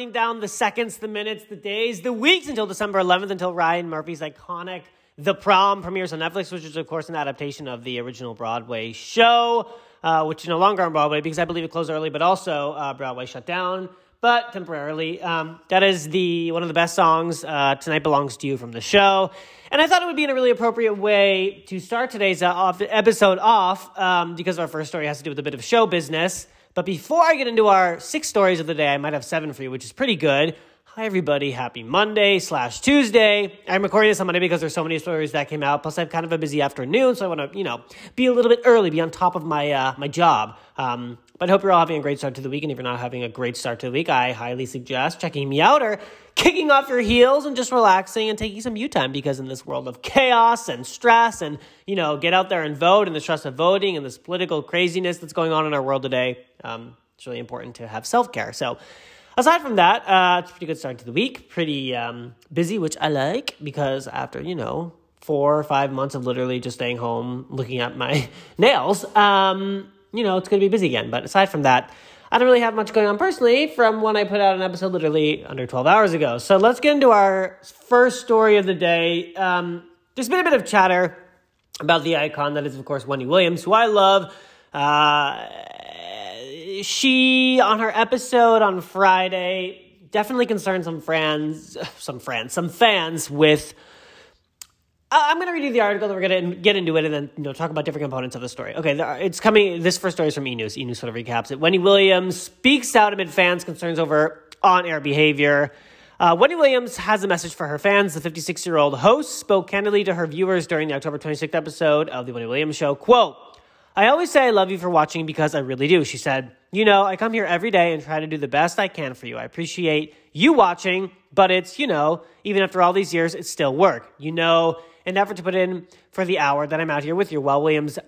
counting down the seconds, the minutes, the days, the weeks until December 11th until Ryan Murphy's iconic The Prom premieres on Netflix, which is, of course, an adaptation of the original Broadway show, uh, which is no longer on Broadway because I believe it closed early, but also uh, Broadway shut down, but temporarily. Um, that is the one of the best songs, uh, Tonight Belongs to You, from the show. And I thought it would be in a really appropriate way to start today's uh, off, episode off um, because our first story has to do with a bit of show business. But before I get into our six stories of the day, I might have seven for you, which is pretty good. Hi, everybody. Happy Monday slash Tuesday. I'm recording this on Monday because there's so many stories that came out. Plus, I have kind of a busy afternoon, so I want to, you know, be a little bit early, be on top of my uh, my job. Um, but I hope you're all having a great start to the week. And if you're not having a great start to the week, I highly suggest checking me out or kicking off your heels and just relaxing and taking some you time because in this world of chaos and stress and, you know, get out there and vote and the stress of voting and this political craziness that's going on in our world today, um, it's really important to have self care. So, aside from that, uh, it's a pretty good start to the week. Pretty um, busy, which I like because after, you know, four or five months of literally just staying home looking at my nails, um, you know, it's going to be busy again. But aside from that, I don't really have much going on personally from when I put out an episode literally under 12 hours ago. So let's get into our first story of the day. Um, there's been a bit of chatter about the icon that is, of course, Wendy Williams, who I love. Uh, she, on her episode on Friday, definitely concerned some friends, some friends, some fans with I'm going to read you the article, then we're going to get into it, and then you know talk about different components of the story. Okay, it's coming. This first story is from E News. E News sort of recaps it. Wendy Williams speaks out amid fans' concerns over on-air behavior. Uh, Wendy Williams has a message for her fans. The 56 year old host spoke candidly to her viewers during the October 26th episode of the Wendy Williams Show. Quote. I always say I love you for watching because I really do. She said, You know, I come here every day and try to do the best I can for you. I appreciate you watching, but it's, you know, even after all these years, it's still work. You know, an effort to put in for the hour that I'm out here with you. While Williams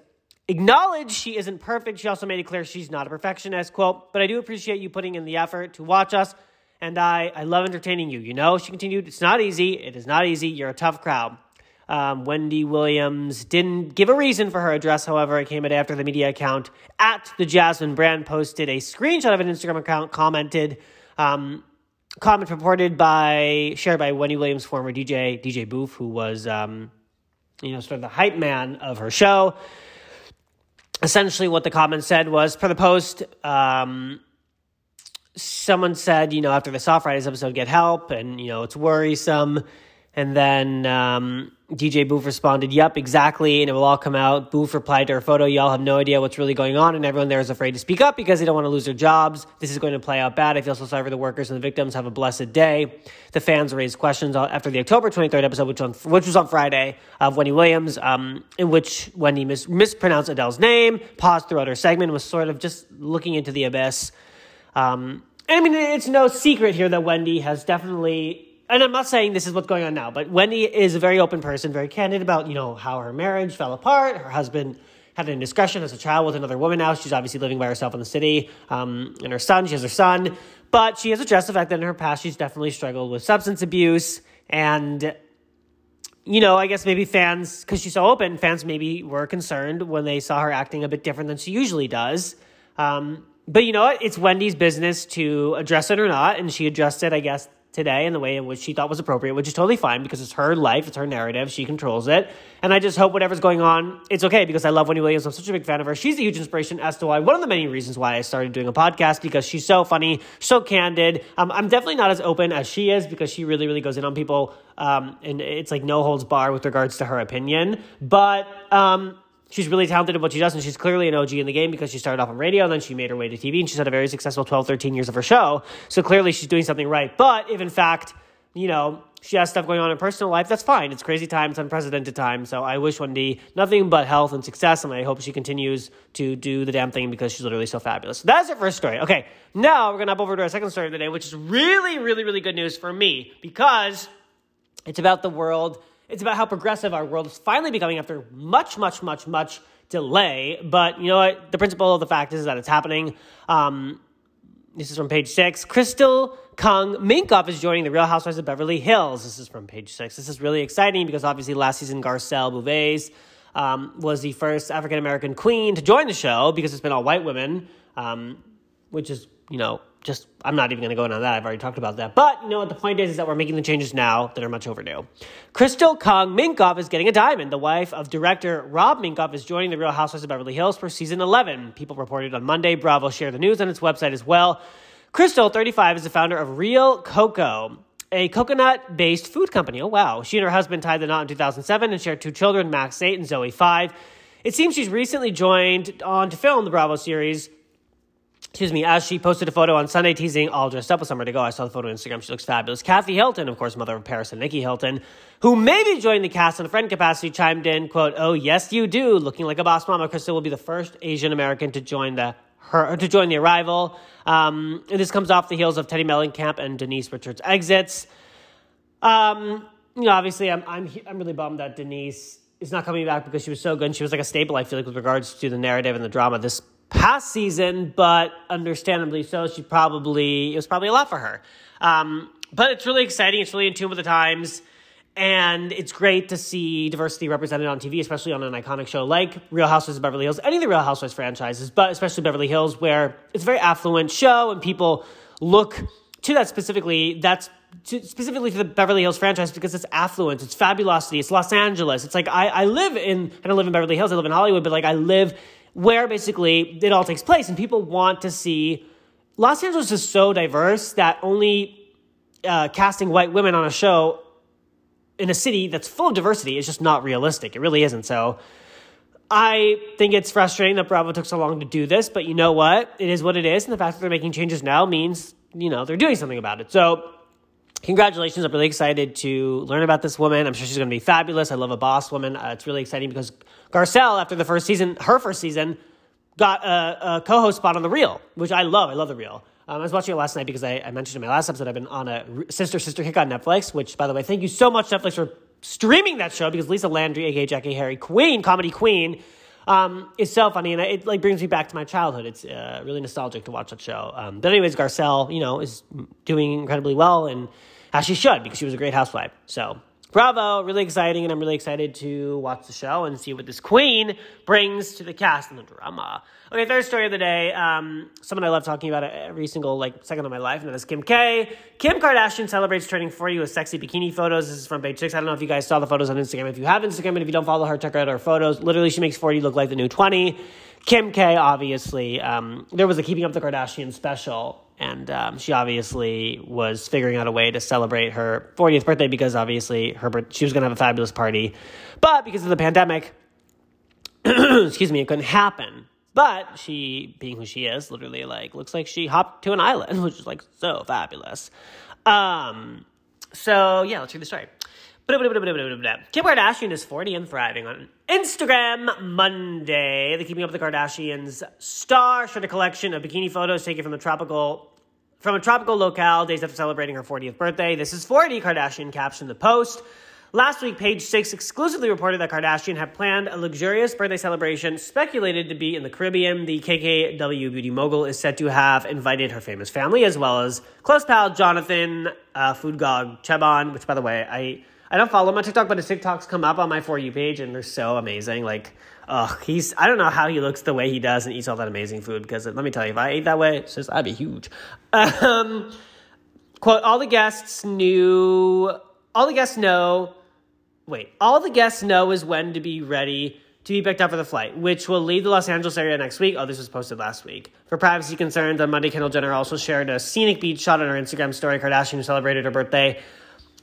acknowledged she isn't perfect, she also made it clear she's not a perfectionist. Quote, but I do appreciate you putting in the effort to watch us, and I, I love entertaining you. You know, she continued, it's not easy. It is not easy. You're a tough crowd. Um, Wendy Williams didn't give a reason for her address, however, it came after the media account at the Jasmine brand posted a screenshot of an Instagram account, commented, um, comment purported by shared by Wendy Williams' former DJ DJ Boof, who was um, you know sort of the hype man of her show. Essentially, what the comment said was for the post. Um, someone said, you know, after the Soft Fridays episode, get help, and you know it's worrisome. And then um, DJ Boof responded, Yep, exactly. And it will all come out. Boof replied to her photo, Y'all have no idea what's really going on. And everyone there is afraid to speak up because they don't want to lose their jobs. This is going to play out bad. I feel so sorry for the workers and the victims. Have a blessed day. The fans raised questions after the October 23rd episode, which, on, which was on Friday, of Wendy Williams, um, in which Wendy mis- mispronounced Adele's name, paused throughout her segment, was sort of just looking into the abyss. Um, and I mean, it's no secret here that Wendy has definitely and I'm not saying this is what's going on now, but Wendy is a very open person, very candid about, you know, how her marriage fell apart. Her husband had an indiscretion as a child with another woman now. She's obviously living by herself in the city. Um, and her son, she has her son. But she has addressed the fact that in her past, she's definitely struggled with substance abuse. And, you know, I guess maybe fans, because she's so open, fans maybe were concerned when they saw her acting a bit different than she usually does. Um, but you know what? It's Wendy's business to address it or not. And she addressed it, I guess, today in the way in which she thought was appropriate, which is totally fine because it's her life, it's her narrative, she controls it. And I just hope whatever's going on, it's okay because I love Wendy Williams. I'm such a big fan of her. She's a huge inspiration as to why, one of the many reasons why I started doing a podcast because she's so funny, so candid. Um, I'm definitely not as open as she is because she really, really goes in on people. Um, and it's like no holds bar with regards to her opinion. But, um, she's really talented at what she does, and she's clearly an OG in the game because she started off on radio, and then she made her way to TV, and she's had a very successful 12, 13 years of her show. So clearly she's doing something right. But if in fact, you know, she has stuff going on in her personal life, that's fine. It's crazy times, unprecedented times. So I wish Wendy nothing but health and success, and I hope she continues to do the damn thing because she's literally so fabulous. So that's her first story. Okay, now we're gonna hop over to our second story of the day, which is really, really, really good news for me because it's about the world it's about how progressive our world is finally becoming after much, much, much, much delay. But you know what? The principle of the fact is that it's happening. Um, this is from page six. Crystal Kung Minkoff is joining the Real Housewives of Beverly Hills. This is from page six. This is really exciting because obviously last season Garcelle Beauvais um, was the first African American queen to join the show because it's been all white women, um, which is you know just I'm not even going to go into that. I've already talked about that. But you know what the point is is that we're making the changes now that are much overdue. Crystal Kung Minkoff is getting a diamond. The wife of director Rob Minkoff is joining the Real Housewives of Beverly Hills for season 11. People reported on Monday. Bravo shared the news on its website as well. Crystal, 35, is the founder of Real Coco, a coconut based food company. Oh, wow. She and her husband tied the knot in 2007 and shared two children, Max 8 and Zoe 5. It seems she's recently joined on to film the Bravo series excuse me, as she posted a photo on Sunday teasing all dressed up with somewhere to go. I saw the photo on Instagram. She looks fabulous. Kathy Hilton, of course, mother of Paris and Nikki Hilton, who maybe joined the cast in a friend capacity, chimed in, quote, Oh, yes, you do. Looking like a boss mama. Crystal will be the first Asian American to join the her to join the arrival. Um, and this comes off the heels of Teddi Mellencamp and Denise Richards exits. Um, you know, obviously, I'm I'm I'm really bummed that Denise is not coming back because she was so good. And she was like a staple, I feel like, with regards to the narrative and the drama this past season, but understandably so. She probably, it was probably a lot for her. Um, but it's really exciting. It's really in tune with the times. And it's great to see diversity represented on TV, especially on an iconic show like Real Housewives of Beverly Hills, any of the Real Housewives franchises, but especially Beverly Hills, where it's a very affluent show and people look to that specifically. That's to, specifically for the Beverly Hills franchise because it's affluent, it's fabulosity, it's Los Angeles. It's like I, I live in, I live in Beverly Hills, I live in Hollywood, but like I live where basically it all takes place, and people want to see. Los Angeles is so diverse that only uh, casting white women on a show in a city that's full of diversity is just not realistic. It really isn't. So I think it's frustrating that Bravo took so long to do this, but you know what? It is what it is, and the fact that they're making changes now means you know they're doing something about it. So congratulations. I'm really excited to learn about this woman. I'm sure she's going to be fabulous. I love a boss woman. Uh, it's really exciting because Garcelle, after the first season, her first season, got a, a co host spot on The Real, which I love. I love The Real. Um, I was watching it last night because I, I, mentioned in my last episode I've been on a sister sister kick on Netflix, which, by the way, thank you so much, Netflix, for streaming that show because Lisa Landry, aka Jackée Harry, Queen, comedy queen, um, is so funny, and it like brings me back to my childhood. It's uh, really nostalgic to watch that show. Um, but anyways, Garcelle, you know, is doing incredibly well, and as she should because she was a great housewife. So bravo, really exciting, and I'm really excited to watch the show and see what this queen brings to the cast and the drama. Okay, third story of the day. Um, someone I love talking about every single like second of my life, and that is Kim K. Kim Kardashian celebrates turning 40 with sexy bikini photos. This is from page six. I don't know if you guys saw the photos on Instagram. If you have Instagram, and if you don't follow her, check out her photos. Literally, she makes 40 look like the new 20. Kim K, obviously, um, there was a Keeping Up the Kardashians special and um, she obviously was figuring out a way to celebrate her 40th birthday because obviously her she was going to have a fabulous party, but because of the pandemic, excuse me, it couldn't happen. But she, being who she is, literally like looks like she hopped to an island, which is like so fabulous. Um, so yeah, let's read the story. Kim Kardashian is 40 and thriving on Instagram Monday. The Keeping Up with the Kardashians star shared a collection of bikini photos taken from the tropical from a tropical locale days after celebrating her 40th birthday. This is 40, Kardashian captioned the post. Last week, page six exclusively reported that Kardashian had planned a luxurious birthday celebration speculated to be in the Caribbean. The KKW beauty mogul is said to have invited her famous family as well as close pal Jonathan uh, Foodgod Cheban, which, by the way, I I don't follow him on TikTok, but his TikToks come up on my For You page and they're so amazing. Like, oh, he's, I don't know how he looks the way he does and eats all that amazing food because let me tell you, if I ate that way, it's I'd be huge. Um, quote, all the guests knew, all the guests know, wait, all the guests know is when to be ready to be picked up for the flight, which will leave the Los Angeles area next week. Oh, this was posted last week. For privacy concerns, on Monday, Kendall Jenner also shared a scenic beach shot on her Instagram story. Kardashian, celebrated her birthday,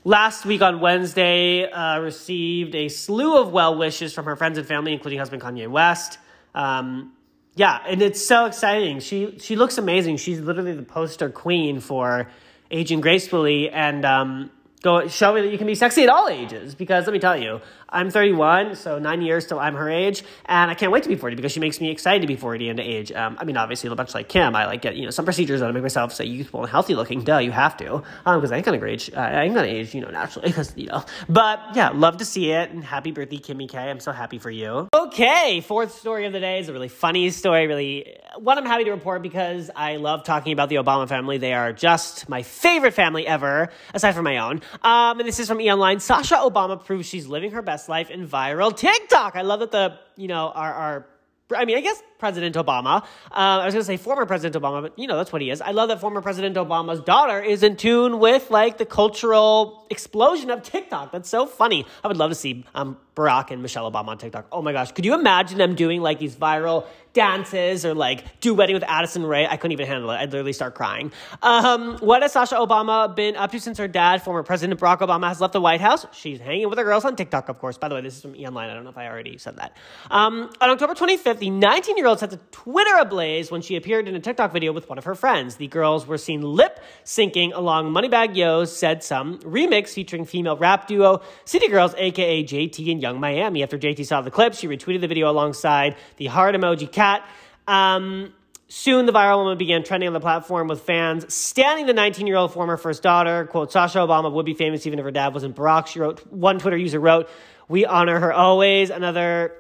last week on Wednesday, uh, received a slew of well wishes from her friends and family, including husband Kanye West. Um, yeah, and it's so exciting. She she looks amazing. She's literally the poster queen for aging gracefully, and um, go showing that you can be sexy at all ages. Because let me tell you, I'm 31, so nine years till I'm her age, and I can't wait to be 40 because she makes me excited to be 40 and to age. Um, I mean, obviously, much like Kim, I like get you know some procedures that make myself say youthful and healthy looking. Duh, you have to, Um, because um, I ain't gonna age. I ain't gonna age, you know, naturally, because you know. But yeah, love to see it, and happy birthday, Kimmy K. I'm so happy for you. Okay, fourth story of the day is a really funny story. Really, one I'm happy to report because I love talking about the Obama family. They are just my favorite family ever, aside from my own. Um, and this is from E Online. Sasha Obama proves she's living her best life in viral TikTok. I love that the, you know, our, our I mean, I guess President Obama. Uh, I was going to say former President Obama, but you know, that's what he is. I love that former President Obama's daughter is in tune with like the cultural explosion of TikTok. That's so funny. I would love to see um, Barack and Michelle Obama on TikTok. Oh my gosh. Could you imagine them doing like these viral dances or like duetting with Addison Rae? I couldn't even handle it. I'd literally start crying. Um, what has Sasha Obama been up to since her dad, former President Barack Obama, has left the White House? She's hanging with her girls on TikTok, of course. By the way, this is from E! Online. I don't know if I already said that. Um, on October 25th, the 19 year old set the Twitter ablaze when she appeared in a TikTok video with one of her friends. The girls were seen lip syncing along Moneybagg Yo's Said Sum remix featuring female rap duo City Girls, aka JT and Yung Miami. After JT saw the clip, she retweeted the video alongside the heart emoji cat. Um, Soon, the viral moment began trending on the platform with fans standing the 19 year old former first daughter. Quote, Sasha Obama would be famous even if her dad wasn't Barack. She wrote, one Twitter user wrote, We honor her always. Another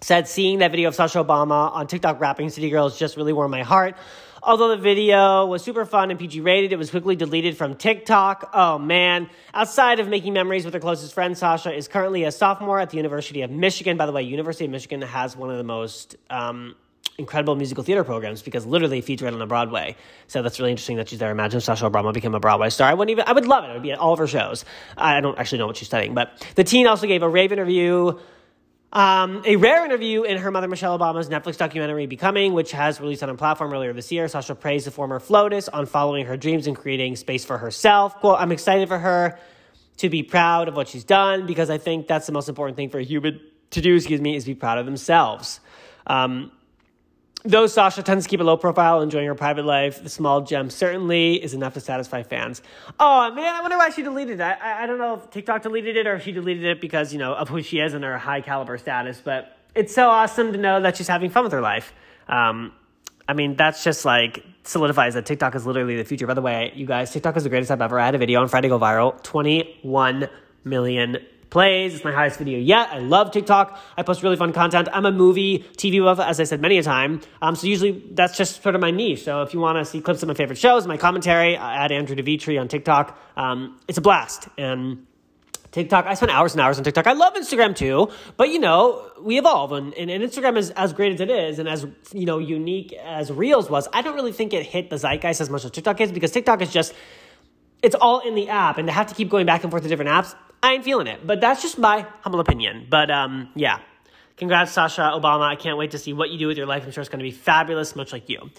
said, Seeing that video of Sasha Obama on TikTok rapping City Girls just really warmed my heart. Although the video was super fun and PG rated, it was quickly deleted from TikTok. Oh man. Outside of making memories with her closest friend, Sasha is currently a sophomore at the University of Michigan. By the way, University of Michigan has one of the most um, incredible musical theater programs because literally right on the Broadway. So that's really interesting that she's there. Imagine Sasha Obama became a Broadway star. I wouldn't even, I would love it. It would be at all of her shows. I don't actually know what she's studying, but the teen also gave a rave interview. Um, a rare interview in her mother Michelle Obama's Netflix documentary Becoming, which has released on a platform earlier this year. Sasha praised the former FLOTUS on following her dreams and creating space for herself. Quote, I'm excited for her to be proud of what she's done because I think that's the most important thing for a human to do, excuse me, is be proud of themselves. Um, Though Sasha tends to keep a low profile, enjoying her private life, the small gem certainly is enough to satisfy fans. Oh man, I wonder why she deleted that. I, I don't know if TikTok deleted it or if she deleted it because, you know, of who she is and her high caliber status, but it's so awesome to know that she's having fun with her life. Um, I mean, that's just like solidifies that TikTok is literally the future. By the way, you guys, TikTok is the greatest app ever. I had a video on Friday go viral, 21 million plays. It's my highest video yet. I love TikTok. I post really fun content. I'm a movie, TV buff, as I said many a time. Um, so usually that's just sort of my niche. So if you want to see clips of my favorite shows, my commentary, add Andrew DeVitri on TikTok. Um, it's a blast. And TikTok, I spend hours and hours on TikTok. I love Instagram too, but you know, we evolve and, and, and, Instagram is as great as it is and as, you know, unique as Reels was. I don't really think it hit the zeitgeist as much as TikTok is because TikTok is just, it's all in the app and to have to keep going back and forth to different apps, I ain't feeling it. But that's just my humble opinion. But um, yeah. Congrats, Sasha Obama. I can't wait to see what you do with your life. I'm sure it's going to be fabulous, much like you.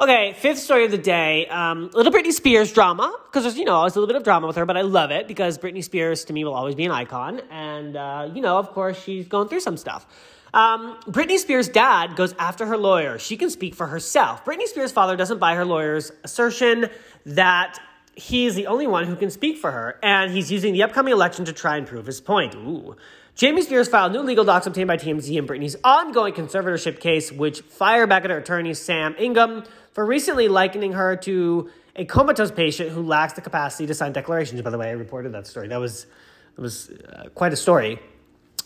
Okay, fifth story of the day. Um, little Britney Spears drama, because there's, you know, always a little bit of drama with her, but I love it because Britney Spears to me will always be an icon. And, uh, you know, of course, she's going through some stuff. Um, Britney Spears' dad goes after her lawyer. She can speak for herself. Britney Spears' father doesn't buy her lawyer's assertion that he's the only one who can speak for her, and he's using the upcoming election to try and prove his point. Ooh. Jamie Spears filed new legal docs obtained by TMZ in Britney's ongoing conservatorship case, which fire back at her attorney, Sam Ingham, for recently likening her to a comatose patient who lacks the capacity to sign declarations. By the way, I reported that story. That was, that was uh, quite a story.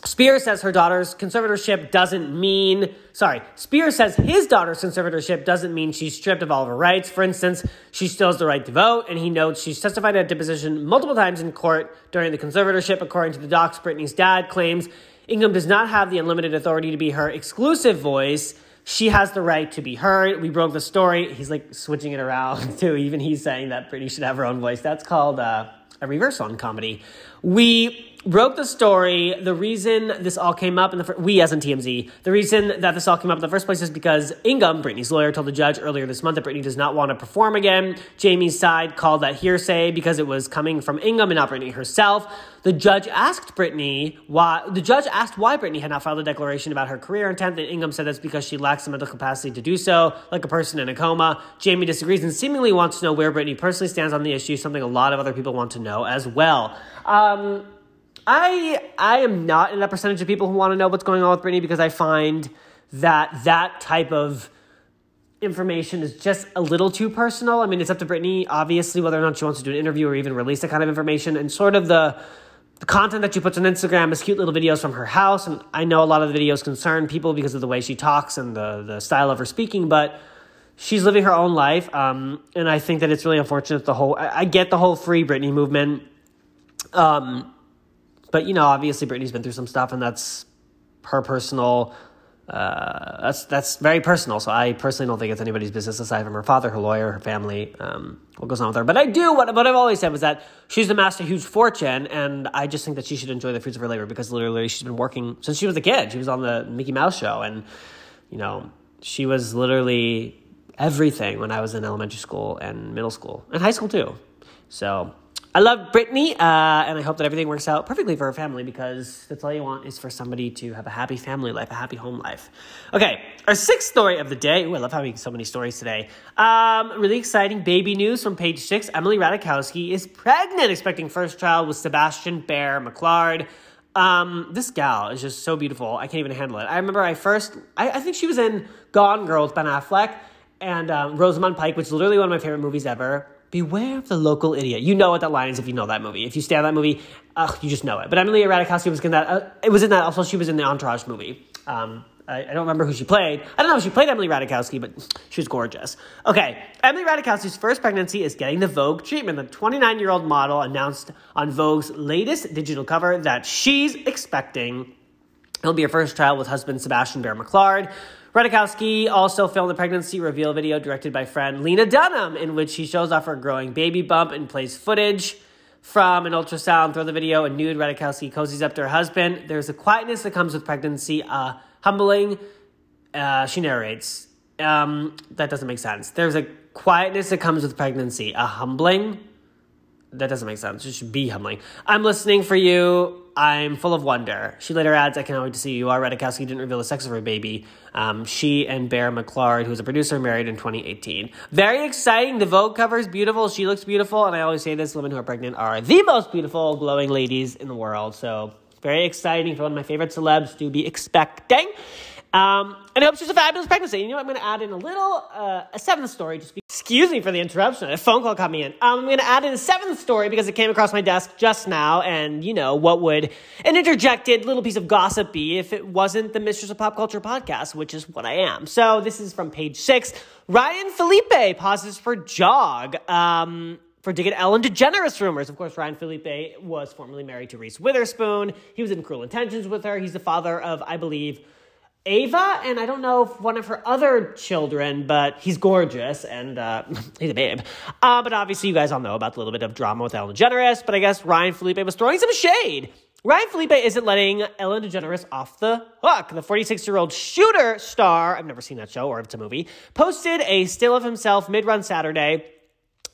Spears says her daughter's conservatorship doesn't mean, sorry, Spears says his daughter's conservatorship doesn't mean she's stripped of all of her rights. For instance, she still has the right to vote, and he notes she's testified at deposition multiple times in court during the conservatorship. According to the docs, Britney's dad claims Ingham does not have the unlimited authority to be her exclusive voice. She has the right to be heard. We broke the story. He's like switching it around too. Even he's saying that Britney should have her own voice. That's called uh, a reverse on comedy. We broke the story. The reason this all came up in the fir- we as in TMZ, the reason that this all came up in the first place is because Ingham, Britney's lawyer, told the judge earlier this month that Britney does not want to perform again. Jamie's side called that hearsay because it was coming from Ingham and not Britney herself. The judge asked Britney why. The judge asked why Britney had not filed a declaration about her career intent, and Ingham said that's because she lacks the mental capacity to do so, like a person in a coma. Jamie disagrees and seemingly wants to know where Britney personally stands on the issue, something a lot of other people want to know as well. Uh, Um, I I am not in that percentage of people who want to know what's going on with Britney because I find that that type of information is just a little too personal. I mean, it's up to Britney, obviously, whether or not she wants to do an interview or even release that kind of information. And sort of the the content that she puts on Instagram is cute little videos from her house. And I know a lot of the videos concern people because of the way she talks and the the style of her speaking, but she's living her own life. Um, and I think that it's really unfortunate the whole I, I get the whole free Britney movement. Um, but you know, obviously Britney's been through some stuff, and that's her personal uh, that's that's very personal. So I personally don't think it's anybody's business aside from her father, her lawyer, her family, um, what goes on with her. But I do what what I've always said was that she's amassed a huge fortune, and I just think that she should enjoy the fruits of her labor because literally she's been working since she was a kid. She was on the Mickey Mouse show, and you know she was literally everything when I was in elementary school and middle school and high school too. So I love Britney, uh, and I hope that everything works out perfectly for her family because that's all you want is for somebody to have a happy family life, a happy home life. Okay, our sixth story of the day. Ooh, I love having so many stories today. Um, really exciting baby news from page six. Emily Ratajkowski is pregnant, expecting first child with Sebastian Bear McClard. Um, this gal is just so beautiful. I can't even handle it. I remember I first, I, I think she was in Gone Girl with Ben Affleck and um, Rosamund Pike, which is literally one of my favorite movies ever. Beware of the local idiot. You know what that line is if you know that movie. If you stand that movie, ugh, you just know it. But Emily Ratajkowski was in that. Uh, it was in that. Also, she was in the Entourage movie. Um, I, I, don't remember who she played. I don't know if she played Emily Ratajkowski, but she was gorgeous. Okay, Emily Ratajkowski's first pregnancy is getting the Vogue treatment. The 29 year old model announced on Vogue's latest digital cover that she's expecting. It'll be her first child with husband Sebastian Bear McClard. Ratajkowski also filmed the pregnancy reveal video directed by friend Lena Dunham, in which she shows off her growing baby bump and plays footage from an ultrasound. Through the video, a nude Ratajkowski cozies up to her husband. There's a quietness that comes with pregnancy, uh, humbling. Uh, she narrates. Um, that doesn't make sense. There's a quietness that comes with pregnancy, a humbling. That doesn't make sense. It should be humbling. I'm listening for you. I'm full of wonder. She later adds, I cannot wait to see you. Our Ratajkowski didn't reveal the sex of her baby. Um, she and Bear McClard, who's a producer, married in 2018. Very exciting. The Vogue cover is beautiful. She looks beautiful. And I always say this women who are pregnant are the most beautiful, glowing ladies in the world. So, very exciting for one of my favorite celebs to be expecting. Um, and I hope she's a fabulous pregnancy. You know, I'm going to add in a little, uh, a seventh story. Just be- excuse me for the interruption. A phone call caught me in. Um, I'm going to add in a seventh story because it came across my desk just now. And you know, what would an interjected little piece of gossip be if it wasn't the Mistress of Pop Culture podcast, which is what I am. So this is from page six. Ryan Phillippe pauses for jog. Um, for digging Ellen DeGeneres rumors. Of course, Ryan Phillippe was formerly married to Reese Witherspoon. He was in Cruel Intentions with her. He's the father of, I believe, Ava, and I don't know if one of her other children, but he's gorgeous and uh, he's a babe. Uh, but obviously, you guys all know about the little bit of drama with Ellen DeGeneres. But I guess Ryan Phillippe was throwing some shade. Ryan Phillippe isn't letting Ellen DeGeneres off the hook. The 46 year old shooter star, I've never seen that show or if it's a movie, posted a still of himself mid run Saturday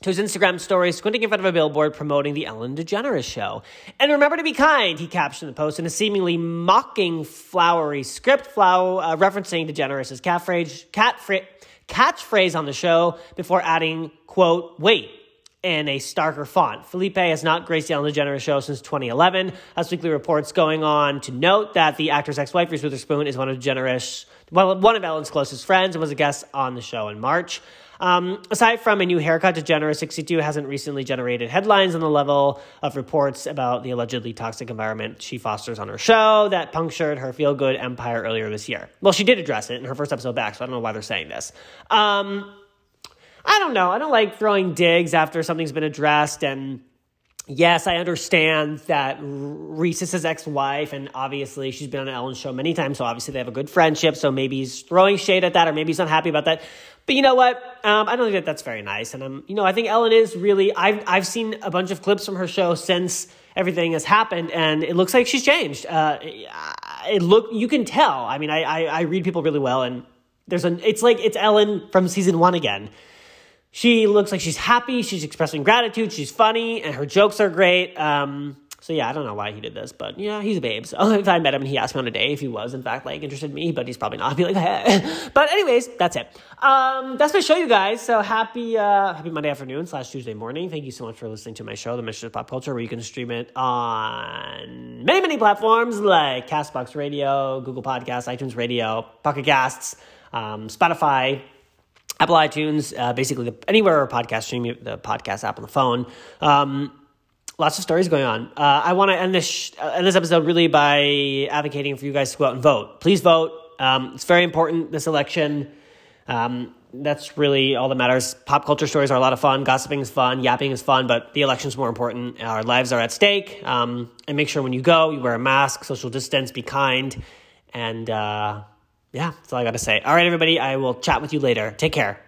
to his Instagram story, squinting in front of a billboard promoting the Ellen DeGeneres show. And remember to be kind, he captioned the post in a seemingly mocking, flowery script, flow, uh, referencing DeGeneres' catchphrase on the show before adding, quote, wait, in a starker font. Phillippe has not graced the Ellen DeGeneres show since 2011. Us Weekly reports going on to note that the actor's ex-wife, Reese Witherspoon, is one of DeGeneres, well, one of Ellen's closest friends and was a guest on the show in March. Um, aside from a new haircut, DeGeneres 62 hasn't recently generated headlines on the level of reports about the allegedly toxic environment she fosters on her show that punctured her feel good empire earlier this year. Well, she did address it in her first episode back, so I don't know why they're saying this. Um, I don't know. I don't like throwing digs after something's been addressed and yes, I understand that Reese is his ex-wife, and obviously she's been on Ellen's show many times, so obviously they have a good friendship. So maybe he's throwing shade at that, or maybe he's not happy about that. But you know what? Um, I don't think that that's very nice. And I'm, you know, I think Ellen is really. I've I've seen a bunch of clips from her show since everything has happened, and it looks like she's changed. Uh, it look you can tell. I mean, I, I I read people really well, and there's an. It's like it's Ellen from season one again. She looks like she's happy. She's expressing gratitude. She's funny, and her jokes are great. Um, so yeah, I don't know why he did this, but yeah, he's a babe. So if I met him and he asked me on a date if he was in fact like interested in me, but he's probably not. I'd be like, hey. but anyways, that's it. Um, that's my show, you guys. So happy uh, happy Monday afternoon slash Tuesday morning. Thank you so much for listening to my show, The Mistress of Pop Culture, where you can stream it on many many platforms like Castbox Radio, Google Podcasts, iTunes Radio, Pocket Casts, um, Spotify. Apple iTunes, uh, basically the, anywhere a podcast stream the podcast app on the phone. Um, lots of stories going on. Uh, I want to end this sh- uh, end this episode really by advocating for you guys to go out and vote. Please vote. Um, it's very important this election. Um, that's really all that matters. Pop culture stories are a lot of fun. Gossiping is fun. Yapping is fun, but the election's more important. Our lives are at stake. Um, and make sure when you go, you wear a mask, social distance, be kind, and uh, yeah, that's all I got to say. All right, everybody, I will chat with you later. Take care.